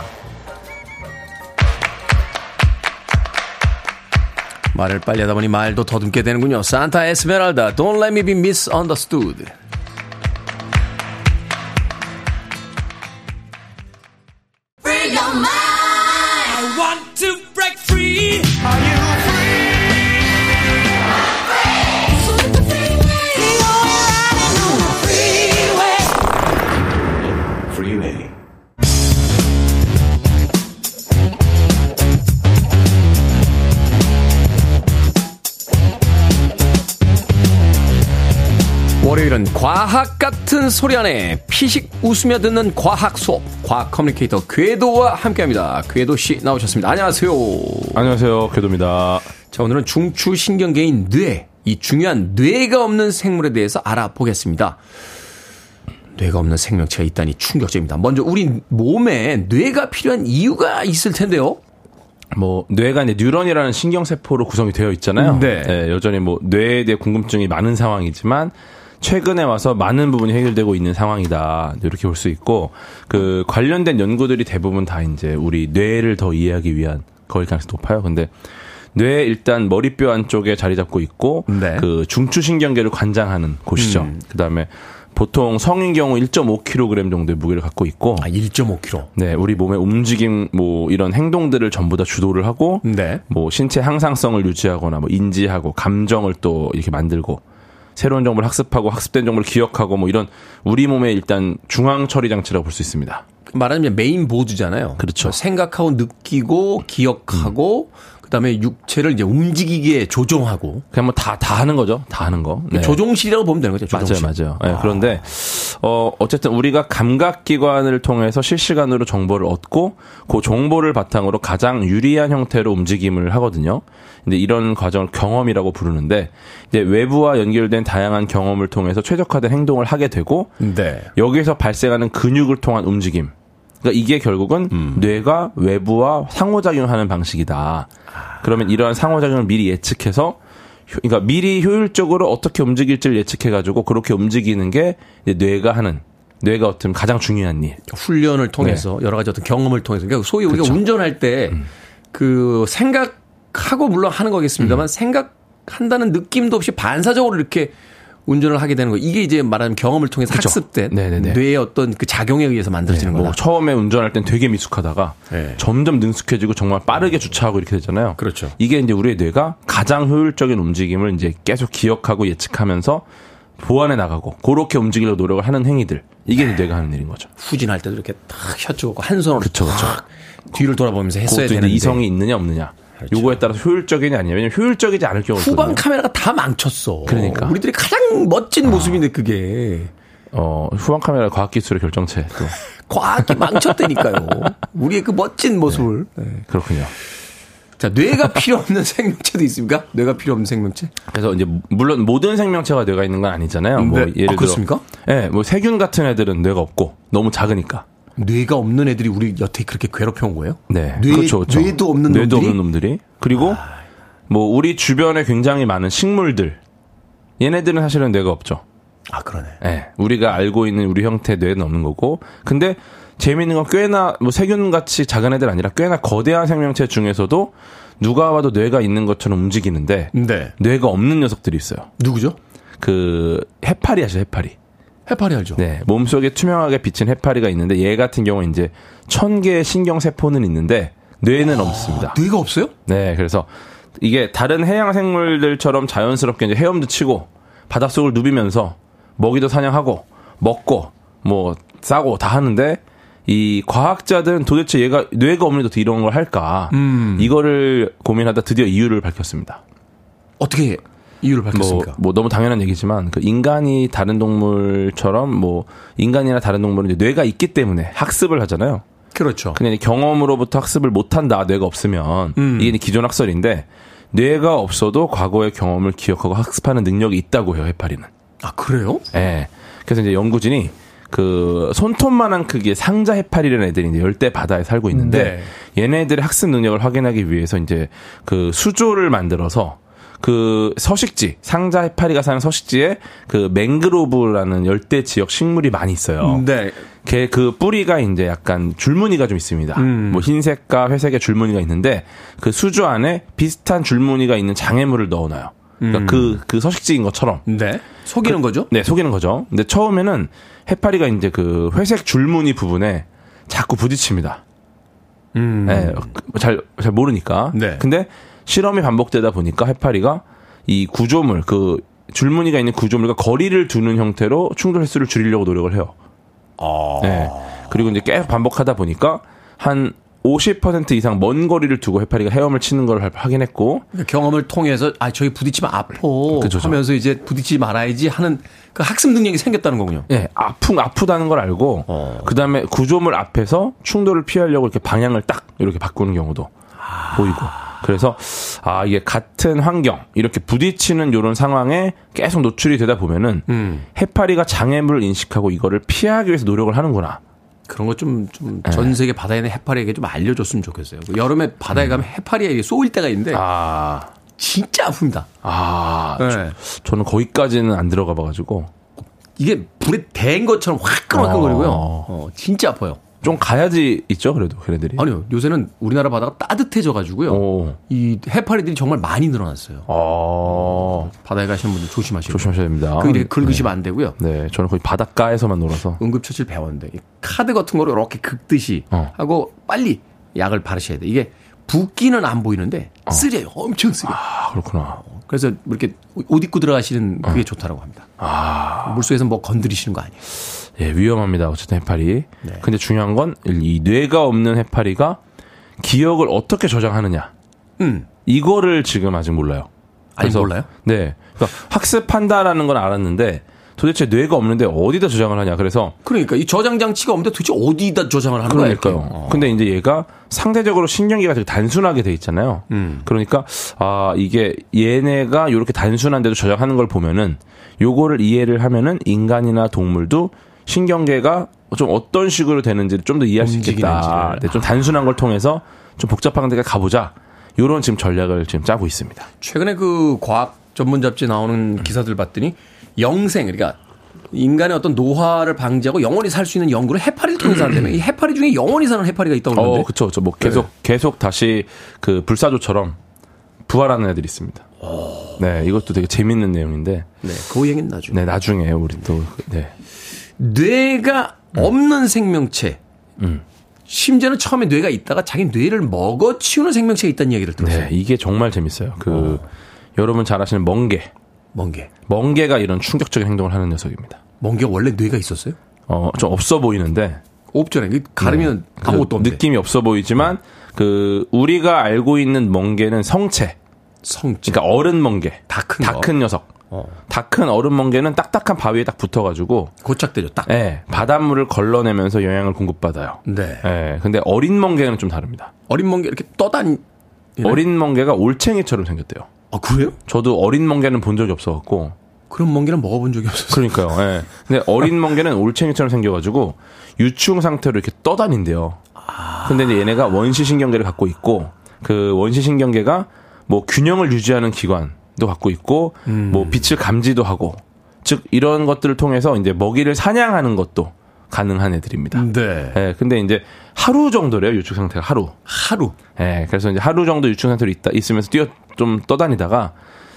말을 빨리 하다 보니 말도 더듬게 되는군요. 산타 에스메랄다, Don't let me be misunderstood. 월요일은 과학 같은 소리 하네 피식 웃으며 듣는 과학 수업 과학 communicator 궤도와 함께합니다. 궤도 씨 나오셨습니다. 안녕하세요. 안녕하세요. 궤도입니다. 자 오늘은 중추 신경계인 뇌, 이 중요한 뇌가 없는 생물에 대해서 알아보겠습니다. 뇌가 없는 생명체가 있다니 충격적입니다. 먼저 우리 몸에 뇌가 필요한 이유가 있을 텐데요. 뭐 뇌가 이제 뉴런이라는 신경세포로 구성이 되어 있잖아요. 네. 예, 여전히 뭐 뇌에 대해 궁금증이 많은 상황이지만 최근에 와서 많은 부분이 해결되고 있는 상황이다. 이렇게 볼 수 있고 그 관련된 연구들이 대부분 다 이제 우리 뇌를 더 이해하기 위한 거일 가능성이 높아요. 근데 뇌 일단 머리뼈 안쪽에 자리 잡고 있고 네. 그 중추신경계를 관장하는 곳이죠. 그다음에 보통 성인 경우 1.5kg 정도의 무게를 갖고 있고 아, 1.5kg. 네, 우리 몸의 움직임 뭐 이런 행동들을 전부 다 주도를 하고 네. 뭐 신체 항상성을 유지하거나 뭐 인지하고 감정을 또 이렇게 만들고 새로운 정보를 학습하고 학습된 정보를 기억하고 뭐 이런 우리 몸의 일단 중앙 처리 장치라고 볼 수 있습니다. 말하자면 메인 보드잖아요. 그렇죠. 생각하고 느끼고 기억하고 그다음에 육체를 이제 움직이게 조종하고 그냥 뭐 다 다 하는 거죠. 다 하는 거. 네. 조종실이라고 보면 되는 거죠. 조종실. 맞아요, 맞아요. 네, 그런데 어 어쨌든 우리가 감각 기관을 통해서 실시간으로 정보를 얻고 그 정보를 바탕으로 가장 유리한 형태로 움직임을 하거든요. 근데 이런 과정을 경험이라고 부르는데 이제 외부와 연결된 다양한 경험을 통해서 최적화된 행동을 하게 되고 네. 여기에서 발생하는 근육을 통한 움직임. 그러니까 이게 결국은 뇌가 외부와 상호작용하는 방식이다. 그러면 이러한 상호작용을 미리 예측해서 효- 그러니까 미리 효율적으로 어떻게 움직일지를 예측해가지고 그렇게 움직이는 게 뇌가 하는 뇌가 어떤 가장 중요한 일. 훈련을 통해서 여러 가지 어떤 경험을 통해서 그러니까 소위 우리가 네. 그렇죠. 운전할 때그 생각하고 물론 하는 음. 거겠습니다만 생각한다는 느낌도 없이 반사적으로 이렇게 운전을 하게 되는 거. 이게 이제 말하자면 경험을 통해서 학습된 네네네. 뇌의 어떤 그 작용에 의해서 만들어지는 뭐 거다. 처음에 운전할 땐 되게 미숙하다가 네. 점점 능숙해지고 정말 빠르게 주차하고 이렇게 되잖아요. 그렇죠. 이게 이제 우리의 뇌가 가장 효율적인 움직임을 이제 계속 기억하고 예측하면서 보완해 나가고 그렇게 움직이려고 노력을 하는 행위들. 이게 이제 뇌가 하는 일인 거죠. 후진할 때도 이렇게 탁 혀주고 한 손으로 그쵸, 그쵸. 탁 뒤를 돌아보면서 했어야 되는데 이성이 있느냐 없느냐. 요거에 따라서 효율적이냐 아니냐. 왜냐면 효율적이지 않을 경우가 후방. 카메라가 다 망쳤어. 그러니까. 우리들이 가장 멋진 모습인데 그게 어, 후방 카메라 과학 기술의 결정체. 또. [laughs] 과학이 망쳤다니까요. 우리의 그 멋진 모습을. 네. 그렇군요. 자, 뇌가 필요 없는 [laughs] 생명체도 있습니까? 뇌가 필요 없는 생명체? 그래서 이제 물론 모든 생명체가 뇌가 있는 건 아니잖아요. 뭐 네. 예를 아, 들어 그렇습니까? 예, 뭐 세균 같은 애들은 뇌가 없고 너무 작으니까. 뇌가 없는 애들이 우리 여태 그렇게 괴롭혀 온 거예요? 네, 뇌, 그렇죠, 그렇죠. 뇌도 없는 뇌도 놈들이? 없는 놈들이. 그리고 뭐 우리 주변에 굉장히 많은 식물들. 얘네들은 사실은 뇌가 없죠. 아, 그러네. 예, 우리가 알고 있는 우리 형태의 뇌는 없는 거고. 근데 재미있는 건 꽤나 뭐 세균 같이 작은 애들 아니라 꽤나 거대한 생명체 중에서도 누가 봐도 뇌가 있는 것처럼 움직이는데 네. 뇌가 없는 녀석들이 있어요. 누구죠? 그 해파리 아시죠? 해파리. 해파리 알죠? 네, 몸속에 투명하게 비친 해파리가 있는데 얘 같은 경우 는 이제 천 개의 신경 세포는 있는데 뇌는 없습니다. 뇌가 없어요? 네, 그래서 이게 다른 해양 생물들처럼 자연스럽게 이제 헤엄도 치고 바닷속을 누비면서 먹이도 사냥하고 먹고 뭐 싸고 다 하는데 이 과학자들은 도대체 얘가 뇌가 없는데 어떻게 이런 걸 할까? 이거를 고민하다 드디어 이유를 밝혔습니다. 어떻게 이유를 뭐, 밝혔습니까? 뭐 너무 당연한 얘기지만 그 인간이 다른 동물처럼 뭐 인간이나 다른 동물은 뇌가 있기 때문에 학습을 하잖아요. 그렇죠. 그냥 경험으로부터 학습을 못한다 뇌가 없으면 음. 이게 기존 학설인데 뇌가 없어도 과거의 경험을 기억하고 학습하는 능력이 있다고 해요 해파리는. 아, 그래요? 예. 그래서 이제 연구진이 그 손톱만한 크기의 상자 해파리라는 애들이 이제 열대 바다에 살고 있는데 얘네들의 학습 능력을 확인하기 위해서 이제 그 수조를 만들어서 그 서식지 상자 해파리가 사는 서식지에 그 맹그로브라는 열대 지역 식물이 많이 있어요. 네. 걔 그 뿌리가 이제 약간 줄무늬가 좀 있습니다. 음. 뭐 흰색과 회색의 줄무늬가 있는데 그 수조 안에 비슷한 줄무늬가 있는 장애물을 넣어놔요. 그러니까 그, 그 서식지인 것처럼. 네. 속이는 거죠? 네, 속이는 거죠. 근데 처음에는 해파리가 이제 그 회색 줄무늬 부분에 자꾸 부딪힙니다. 음. 네, 잘, 잘 모르니까. 네. 근데 실험이 반복되다 보니까 해파리가 이 구조물, 그 줄무늬가 있는 구조물과 거리를 두는 형태로 충돌 횟수를 줄이려고 노력을 해요. 아. 네. 그리고 이제 계속 반복하다 보니까 한 50% 이상 먼 거리를 두고 해파리가 헤엄을 치는 걸 확인했고 그러니까 경험을 통해서 아 저기 부딪히면 그죠, 저. 하면서 이제 부딪히지 말아야지 하는 그 학습 능력이 생겼다는 거군요. 예, 아픈 아프다는 걸 알고 어. 그다음에 구조물 앞에서 충돌을 피하려고 이렇게 방향을 딱 이렇게 바꾸는 경우도 보이고 그래서 아 이게 같은 환경 이렇게 부딪히는 이런 상황에 계속 노출이 되다 보면은 음. 해파리가 장애물을 인식하고 이거를 피하기 위해서 노력을 하는구나. 그런 거 좀좀 네. 전 세계 바다에 있는 해파리에게 좀 알려줬으면 좋겠어요. 그 여름에 바다에 가면 해파리에 쏘일 때가 있는데 음. 아, 진짜 아픕니다. 아, 네. 저 는 거기까지는 안 들어가 봐가지고 이게 불에 댄 것처럼 화끈화끈거리고요. 어. 어, 진짜 아파요. 좀 가야지 있죠 그래도 걔네들이. 아니요, 요새는 우리나라 바다가 따뜻해져가지고요. 오, 이 해파리들이 정말 많이 늘어났어요. 어, 바다에 가시는 분들 조심하시고. 조심하셔야 됩니다. 그 이렇게 긁으시면 안 되고요. 네, 저는 거의 바닷가에서만 놀아서. 응급처치를 배웠는데 이 카드 같은 거로 이렇게 긁듯이 어. 하고 빨리 약을 바르셔야 돼. 이게 붓기는 안 보이는데 쓰려요. 엄청 쓰려. 아, 그렇구나. 그래서 이렇게 옷 입고 들어가시는 어. 그게 좋다라고 합니다. 물속에서 뭐 건드리시는 거 아니에요. 예, 위험합니다. 어쨌든 해파리. 네. 근데 중요한 건 이 뇌가 없는 해파리가 기억을 어떻게 저장하느냐. 음. 이거를 지금 아직 몰라요. 아직 몰라요? 네. 그러니까 학습한다라는 건 알았는데 도대체 뇌가 없는데 어디다 저장을 하냐. 그래서 그러니까 이 저장 장치가 없는데 도대체 어디다 저장을 하는 거야? 그러니까요. 어. 근데 이제 얘가 상대적으로 신경계가 되게 단순하게 돼 있잖아요. 음. 그러니까 아 이게 얘네가 이렇게 단순한데도 저장하는 걸 보면은 요거를 이해를 하면은 인간이나 동물도 신경계가 좀 어떤 식으로 되는지를 좀 더 이해할 수 있겠다. 네, 좀 단순한 걸 통해서 좀 복잡한 데가 가보자. 요런 지금 전략을 지금 짜고 있습니다. 최근에 그 과학 전문 잡지 나오는 기사들 봤더니 영생 그러니까 인간의 어떤 노화를 방지하고 영원히 살 수 있는 연구를 해파리를 통해서 한다면 이 해파리 중에 영원히 사는 해파리가 있다고 그러는데 어, 그쵸. 뭐 계속, 계속 다시 그 불사조처럼 부활하는 애들이 있습니다. 네, 이것도 되게 재밌는 내용인데. 네, 그 얘기는 나중에. 네, 나중에 우리 또, 네. 뇌가 없는 생명체. 음. 심지어는 처음에 뇌가 있다가 자기 뇌를 먹어 치우는 생명체가 있다는 얘기를 들었어요. 네, 이게 정말 재밌어요. 그, 여러분 잘 아시는 멍게. 멍게. 멍게가 이런 충격적인 행동을 하는 녀석입니다. 멍게 원래 뇌가 있었어요? 어, 좀 없어 보이는데. 없잖아요. 가르면 그 아무것도 없는데. 느낌이 없어 보이지만, 그, 우리가 알고 있는 멍게는 성체. 성체. 그러니까 어른 멍게. 다 큰다 거. 큰 녀석. 어. 다큰 어른 멍게는 딱딱한 바위에 딱 붙어가지고, 고착되죠. 딱. 예, 바닷물을 걸러내면서 영양을 공급받아요. 네. 예, 근데 어린 멍게는 좀 다릅니다. 어린 멍게 이렇게 떠다니. 어린 멍게가 올챙이처럼 생겼대요. 아, 그래요? 저도 어린 멍게는 본 적이 없어갖고. 그런 멍게는 먹어본 적이 없었어요. 그러니까요. 예. 근데 어린 멍게는 올챙이처럼 생겨가지고 유충 상태로 이렇게 떠다닌대요. 근데 이제 얘네가 원시신경계를 갖고 있고 그 원시신경계가 뭐 균형을 유지하는 기관도 갖고 있고 뭐 빛을 감지도 하고 즉 이런 것들을 통해서 이제 먹이를 사냥하는 것도 가능한 애들입니다. 네. 예, 근데 이제 하루 정도래요, 유축 상태가 하루. 하루. 예, 그래서 이제 하루 정도 유축 상태로 있다, 있으면서 뛰어, 좀 떠다니다가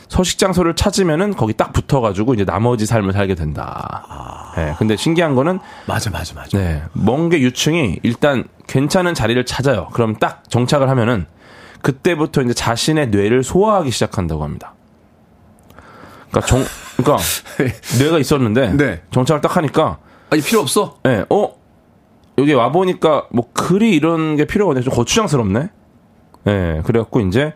서식 장소를 찾으면은 거기 딱 붙어가지고 이제 나머지 삶을 살게 된다. 예, 근데 신기한 거는, 맞아, 맞아, 맞아. 네, 멍게 유충이 일단 괜찮은 자리를 찾아요. 그럼 딱 정착을 하면은 그때부터 이제 자신의 뇌를 소화하기 시작한다고 합니다. 그러니까 정, 그러니까 [laughs] 뇌가 있었는데 네. 정착을 딱 하니까 아니, 필요 없어. 예, 어? 여기 와 보니까 뭐 글이 이런 게 필요가 없네. 좀 거추장스럽네? 예, 그래갖고 이제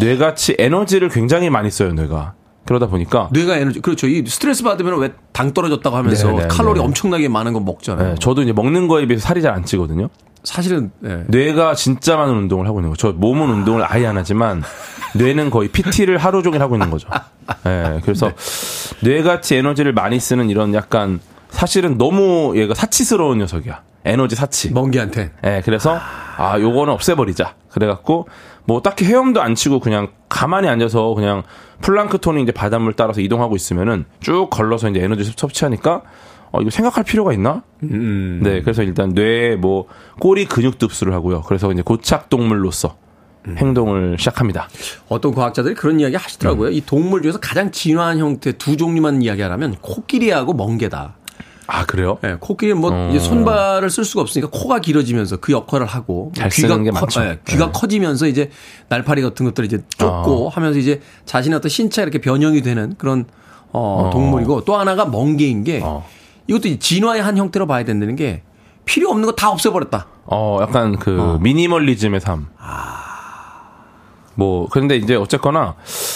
뇌같이 에너지를 굉장히 많이 써요, 뇌가. 그러다 보니까 뇌가 에너지. 그렇죠. 이 스트레스 받으면 왜 당 떨어졌다고 하면서 네, 네, 칼로리 네. 엄청나게 많은 거 먹잖아요. 예, 저도 이제 먹는 거에 비해서 살이 잘 안 찌거든요. 사실은, 예. 뇌가 진짜 많은 운동을 하고 있는 거죠. 저 몸은 운동을 아예 안 하지만 뇌는 거의 PT를 하루 종일 하고 있는 거죠. 예, 그래서 [laughs] 뇌같이 에너지를 많이 쓰는 이런 약간 사실은 너무 얘가 사치스러운 녀석이야. 에너지 사치. 멍게한테. 예, 그래서 아, 요거는 없애버리자. 그래갖고 뭐 딱히 헤엄도 안 치고 그냥 가만히 앉아서 그냥 플랑크톤이 이제 바닷물 따라서 이동하고 있으면은 쭉 걸러서 이제 에너지 섭취하니까 어, 이거 생각할 필요가 있나? 네, 그래서 일단 뇌에 뭐 꼬리 근육도 흡수를 하고요. 그래서 이제 고착 동물로서 행동을 시작합니다. 어떤 과학자들이 그런 이야기 하시더라고요. 음. 이 동물 중에서 가장 진화한 형태 두 종류만 이야기하라면 코끼리하고 멍게다. 아, 그래요? 예, 코끼리는 뭐 어. 이제 손발을 쓸 수가 없으니까 코가 길어지면서 그 역할을 하고 잘 귀가 쓰는 게 커- 많죠. 예, 귀가 네. 커지면서 이제 날파리 같은 것들을 이제 쫓고 하면서 이제 자신의 어떤 신체가 이렇게 변형이 되는 그런 어, 동물이고 또 하나가 멍게인 게 어. 이것도 이 진화의 한 형태로 봐야 된다는 게 필요 없는 거 다 없애버렸다. 어, 약간 그 미니멀리즘의 삶. 뭐 그런데 이제 어쨌거나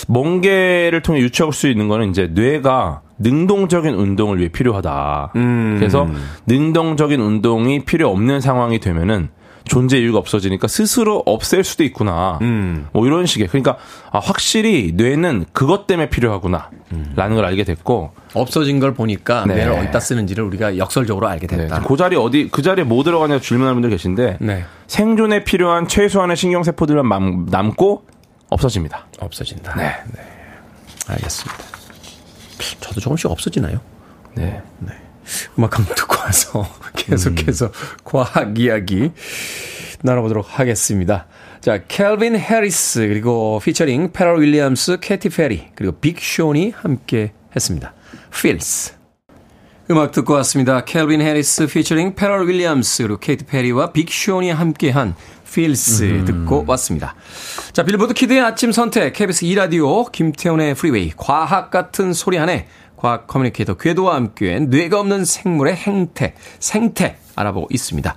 멍게를 통해 유추할 수 있는 거는 이제 뇌가 능동적인 운동을 위해 필요하다. 그래서 능동적인 운동이 필요 없는 상황이 되면은 존재 이유가 없어지니까 스스로 없앨 수도 있구나. 음. 뭐 이런 식의 그러니까 아, 확실히 뇌는 그것 때문에 필요하구나. 라는 걸 알게 됐고 없어진 걸 보니까 네. 뇌를 어디다 쓰는지를 우리가 역설적으로 알게 네, 됐다. 그 자리 어디 그 자리에 뭐 들어가냐 질문하는 분들 계신데 네. 생존에 필요한 최소한의 신경세포들만 남- 남고 없어집니다. 없어진다. 네. 알겠습니다. 저도 조금씩 없어지나요? 네. 음악 한곡 듣고 와서 [laughs] 계속해서 과학 이야기 나눠보도록 하겠습니다. 자, Calvin Harris 그리고 featuring Pharrell Williams, Katy Perry 그리고 Big Sean이 함께 했습니다. Feels. 음악 듣고 왔습니다. Calvin Harris featuring Pharrell Williams 그리고 Katy Perry와 Big Sean이 함께한 Feels 듣고 왔습니다. 자, 빌보드 kid의 아침 선택 KBS 2라디오 김태훈의 프리웨이 과학 같은 소리 하네 과학 communicator 궤도와 함께 뇌가 없는 생물의 행태, 생태 알아보고 있습니다.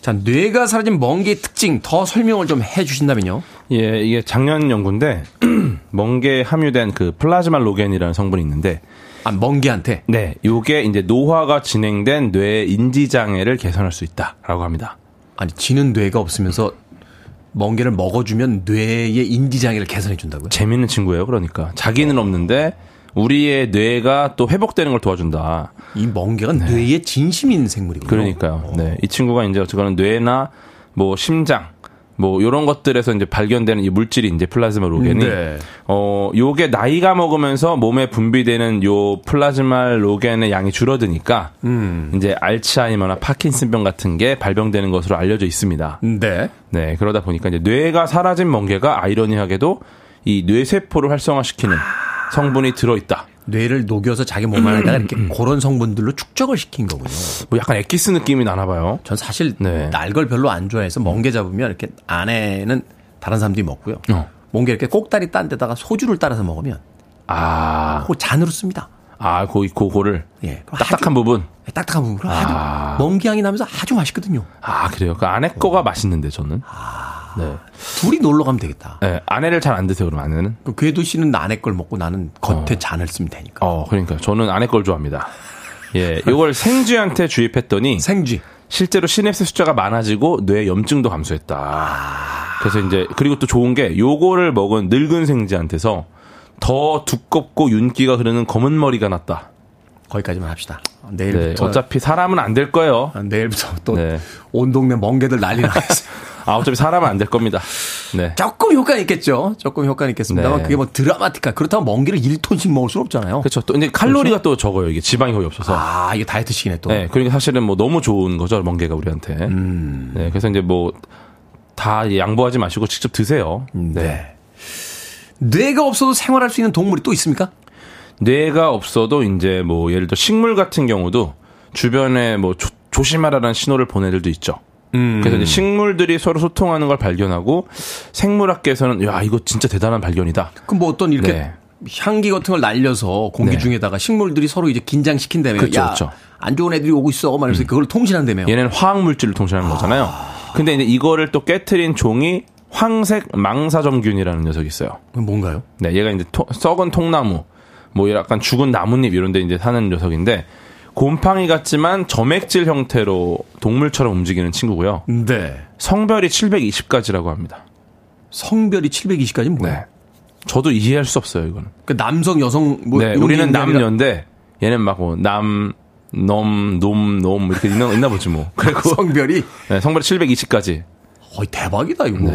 자, 뇌가 사라진 멍게의 특징 더 설명을 좀 해 주신다면요. 예, 이게 작년 연구인데 [clears throat] 멍게에 함유된 그 plasmalogen이라는 성분이 있는데 아, 멍게한테 네, 요게 이제 노화가 진행된 뇌 인지 장애를 개선할 수 있다라고 합니다. 아니 지는 뇌가 없으면서 멍게를 먹어주면 뇌의 인지 장애를 개선해 준다고요? 재밌는 친구예요. 그러니까 자기는 없는데 우리의 뇌가 또 회복되는 걸 도와준다. 이 멍게가 뇌의 진심인 생물이군요. 그러니까요. 네, 이 친구가 이제 어쨌거나 뇌나 뭐 심장 뭐 요런 것들에서 이제 발견되는 이 물질이 이제 플라즈마 로겐이 네. 어 요게 나이가 먹으면서 몸에 분비되는 요 플라즈마 로겐의 양이 줄어드니까 음. 이제 알츠하이머나 파킨슨병 같은 게 발병되는 것으로 알려져 있습니다. 네. 네, 그러다 보니까 이제 뇌가 사라진 멍게가 아이러니하게도 이 뇌세포를 활성화시키는 성분이 들어있다. 뇌를 녹여서 자기 몸 안에다가 [clears throat] 이렇게 그런 성분들로 축적을 시킨 거군요. 뭐 약간 엑기스 느낌이 나나 봐요. 전 사실 네. 날걸 별로 안 좋아해서 멍게 잡으면 이렇게 안에는 다른 사람들이 먹고요. 어. 멍게 이렇게 꼭다리 딴 데다가 소주를 따라서 먹으면 아, 그거 잔으로 씁니다. 아, 고, 고거를 예. 그럼 딱딱한 아주- 부분. 딱딱한 부분으로 아주 멍게 향이 나면서 아주 맛있거든요. 아, 그래요. 그 안에 거가 맛있는데 저는. 네. 둘이 놀러 가면 되겠다. 네, 안에를 잘 안 드세요, 그럼 안에는? 그 궤도 씨는 안에 걸 먹고 나는 겉에 잔을 쓰면 되니까. 어, 그러니까 저는 안에 걸 좋아합니다. 예, 요걸 [laughs] 생쥐한테 주입했더니 생쥐. 실제로 시냅스 숫자가 많아지고 뇌 염증도 감소했다. 그래서 이제 그리고 또 좋은 게 요거를 먹은 늙은 생쥐한테서 더 두껍고 윤기가 흐르는 검은 머리가 났다. 거기까지만 합시다. 네, 내일부터 어차피 사람은 안 될 거예요. 아, 내일부터 또 네. 온 동네 멍게들 난리 나겠어요. [laughs] 아, 어차피 사람은 안될 겁니다. 네. 조금 효과는 있겠죠. 조금 효과는 있겠습니다만 네. 그게 뭐 드라마틱한 그렇다면 멍게를 1톤씩 먹을 수는 없잖아요. 그렇죠. 또 근데 칼로리가 또 적어요. 이게 지방이 거의 없어서. 아, 이게 다이어트식이네 또. 네, 그러니까 사실은 뭐 너무 좋은 거죠, 멍게가 우리한테. 음. 네, 그래서 이제 뭐 다 양보하지 마시고 직접 드세요. 네. 뇌가 없어도 생활할 수 있는 동물이 또 있습니까? 뇌가 없어도 이제 뭐 예를 들어 식물 같은 경우도 주변에 뭐 조, 조심하라는 신호를 보내 애들도 있죠. 음. 그래서 이제 식물들이 서로 소통하는 걸 발견하고 생물학계에서는 야 이거 진짜 대단한 발견이다. 그럼 뭐 어떤 이렇게 네. 향기 같은 걸 날려서 공기 네. 중에다가 식물들이 서로 이제 긴장시킨다며. 그렇죠, 야, 그렇죠. 안 좋은 애들이 오고 있어. 말면서 그걸 통신한다며. 얘는 화학 물질을 통신하는 거잖아요. 근데 이제 이거를 또 깨트린 종이 황색 망사점균이라는 녀석이 있어요. 뭔가요? 네, 얘가 이제 토- 썩은 통나무, 뭐 약간 죽은 나뭇잎 이런 데 이제 사는 녀석인데 곰팡이 같지만 점액질 형태로 동물처럼 움직이는 친구고요. 네. 성별이 720가지라고 합니다. 성별이 720까지는 뭐예요? 네. 저도 이해할 수 없어요, 이거는. 그 남성, 여성 뭐 네, 우리는 남녀인데 얘는 막 뭐 남, 놈, 놈, 놈 이렇게 있나, 있나 보지 뭐. [laughs] 그리고 성별이 네, 성별이 720까지. 어이 대박이다 이거.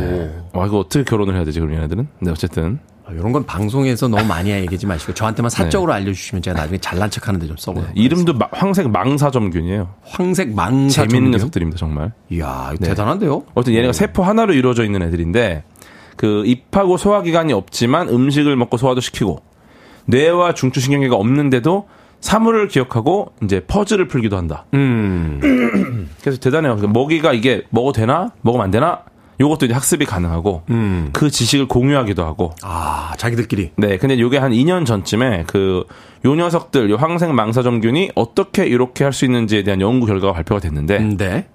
와, 이거 어떻게 결혼을 해야 되지, 그런 얘네들은? 네, 어쨌든. 아, 이런 건 방송에서 너무 많이 얘기하지 마시고 저한테만 사적으로 알려주시면 제가 나중에 잘난 척하는데 좀 써보요 이름도 마- 황색 망사점균이에요. 황색 망사 재밌는? 녀석들입니다, 정말. 이야, 네. 대단한데요? 어쨌든 얘네가 세포 하나로 이루어져 있는 애들인데 그 입하고 소화 기관이 없지만 음식을 먹고 소화도 시키고 뇌와 중추신경계가 없는데도 사물을 기억하고 이제 퍼즐을 풀기도 한다. 음. 그래서 대단해요. 그 먹이가 이게 먹어도 되나? 먹으면 안 되나? 요것도 이제 학습이 가능하고 음. 그 지식을 공유하기도 하고 아, 자기들끼리. 네, 근데 요게 한 2년 전쯤에 그 요 녀석들, 요 황색 망사점균이 어떻게 이렇게 할 수 있는지에 대한 연구 결과가 발표가 됐는데 네.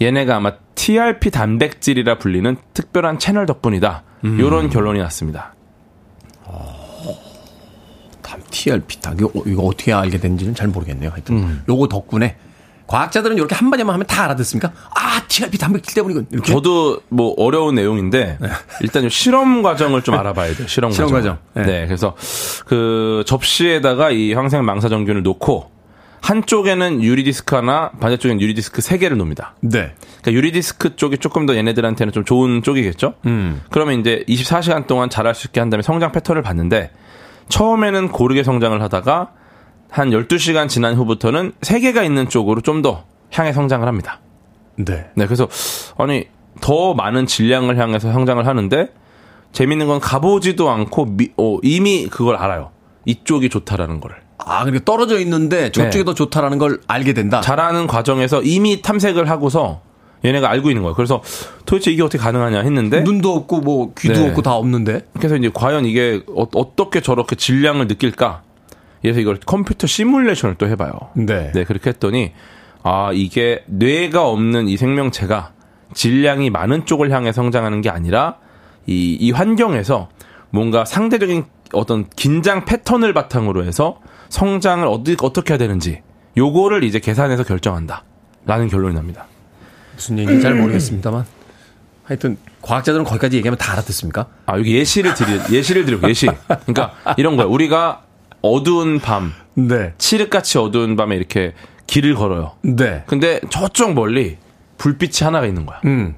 얘네가 아마 TRP 단백질이라 불리는 특별한 채널 덕분이다. 요런 결론이 났습니다. TRP 다 이거, 이거 어떻게 알게 된지는 잘 모르겠네요. 하여튼 요거 덕분에 과학자들은 이렇게 한마디만 하면 다 알아듣습니까? 아, TRP 단백질 때문이군. 이렇게. 저도 뭐 어려운 내용인데 일단 좀 실험 과정을 좀 알아봐야 돼요. 실험, 실험 과정. 과정. 네. 네. 그래서 그 접시에다가 이 황생 망사정균을 놓고 한쪽에는 유리디스크 하나, 반대쪽에는 유리디스크 세 개를 놓습니다. 네. 그러니까 유리디스크 쪽이 조금 더 얘네들한테는 좀 좋은 쪽이겠죠. 음. 그러면 이제 24시간 동안 자랄 수 있게 한 다음에 성장 패턴을 봤는데 처음에는 고르게 성장을 하다가 한 12시간 지난 후부터는 세 개가 있는 쪽으로 좀 더 향해 성장을 합니다. 네. 네, 그래서 아니 더 많은 질량을 향해서 성장을 하는데 재밌는 건 가보지도 않고 미- 어, 이미 그걸 알아요. 이쪽이 좋다라는 거를. 아, 그러니까 떨어져 있는데 저쪽이 네. 더 좋다라는 걸 알게 된다. 자라는 과정에서 이미 탐색을 하고서 얘네가 알고 있는 거예요. 그래서 도대체 이게 어떻게 가능하냐 했는데 눈도 없고 뭐 귀도 네. 없고 다 없는데. 그래서 이제 과연 이게 어, 떻게 저렇게 질량을 느낄까? 그래서 이걸 컴퓨터 시뮬레이션을 또 해봐요. 네. 네, 그렇게 했더니 아 이게 뇌가 없는 이 생명체가 질량이 많은 쪽을 향해 성장하는 게 아니라 이, 이 환경에서 뭔가 상대적인 어떤 긴장 패턴을 바탕으로 해서 성장을 어디, 어떻게 해야 되는지 요거를 이제 계산해서 결정한다. 라는 결론이 납니다. 무슨 얘기인지 잘 모르겠습니다만. 하여튼 과학자들은 거기까지 얘기하면 다 알아듣습니까? 아, 여기 예시를 드리, 예시를 드리고, 예시. 그러니까 이런 거야. 우리가 어두운 밤, 네. 칠흑같이 어두운 밤에 이렇게 길을 걸어요. 네. 근데 저쪽 멀리 불빛이 하나가 있는 거야. 음.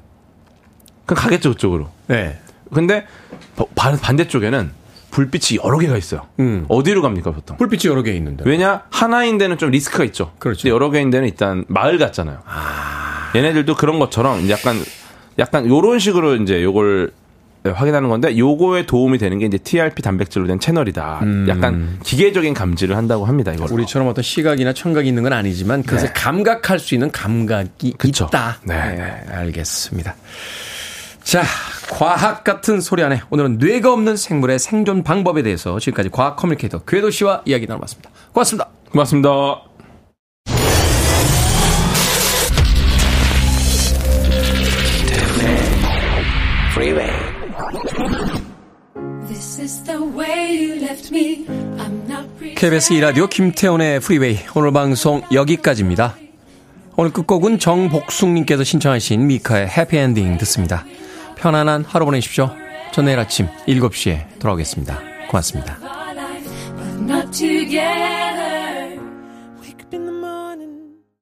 그럼 가겠죠, 그쪽으로. 네. 근데 바- 반- 반대쪽에는 불빛이 여러 개가 있어요. 음. 어디로 갑니까, 보통? 불빛이 여러 개 있는데. 왜냐? 하나인 데는 좀 리스크가 있죠. 그렇죠. 근데 여러 개인 데는 일단 마을 같잖아요. 얘네들도 그런 것처럼 약간 약간 요런 식으로 이제 요걸 확인하는 건데 요거에 도움이 되는 게 이제 TRP 단백질로 된 채널이다. 약간 기계적인 감지를 한다고 합니다. 이걸. 우리처럼 어떤 시각이나 청각이 있는 건 아니지만 그것을 감각할 수 있는 감각이 네. 그쵸. 있다. 네, 알겠습니다. 자, 과학 같은 소리 안에 오늘은 뇌가 없는 생물의 생존 방법에 대해서 지금까지 과학 커뮤니케이터 궤도 씨와 이야기 나눠봤습니다. 고맙습니다. 고맙습니다. KBS 2라디오 김태훈의 프리웨이 오늘 방송 여기까지입니다. 오늘 끝곡은 정복숙님께서 신청하신 미카의 해피엔딩 듣습니다. 편안한 하루 보내십시오. 전 내일 아침 7시에 돌아오겠습니다. 고맙습니다.